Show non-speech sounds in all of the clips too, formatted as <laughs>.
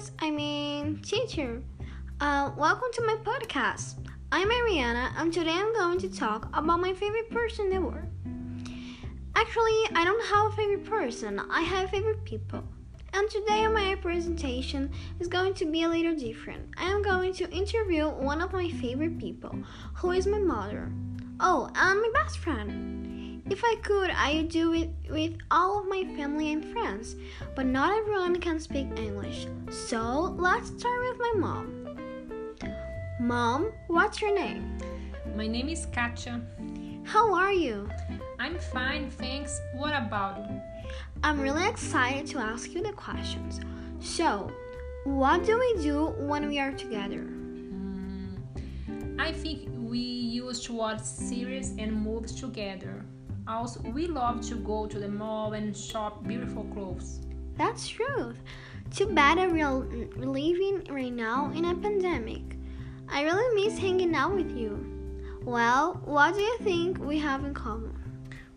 guys, I mean, teacher. Uh, welcome to my podcast. I'm Ariana, and today I'm going to talk about my favorite person in the world. Actually, I don't have a favorite person, I have favorite people. And today my presentation is going to be a little different. I am going to interview one of my favorite people, who is my mother. Oh, and my best friend. If I could, I would do it with all of my family and friends, but not everyone can speak English. So let's start with my mom. Mom, what's your name? My name is Katja. How are you? I'm fine, thanks. What about you? I'm really excited to ask you the questions. So, what do we do when we are together? Mm, I think we used to watch series and movies together. Also, we love to go to the mall and shop beautiful clothes. That's true. Too bad that we're living right now in a pandemic. I really miss hanging out with you. Well, what do you think we have in common?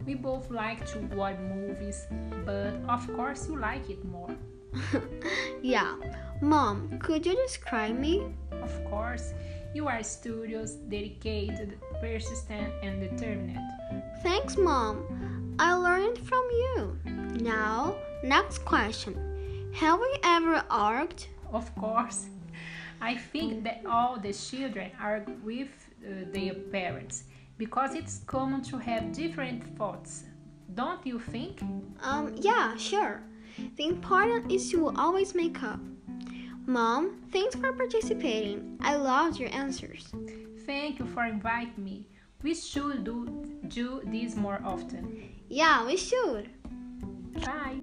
We both like to watch movies, but of course you like it more. <laughs> yeah. Mom, could you describe me? Of course. You are studious, dedicated, persistent, and determined. Thanks, Mom. I learned from you. Now, next question. Have we ever argued? Of course. I think that all the children argue with uh, their parents because it's common to have different thoughts. Don't you think? Um, yeah, sure. The important is to always make up. Mom, thanks for participating. I loved your answers. Thank you for inviting me. We should do, do this more often. Yeah, we should. Bye.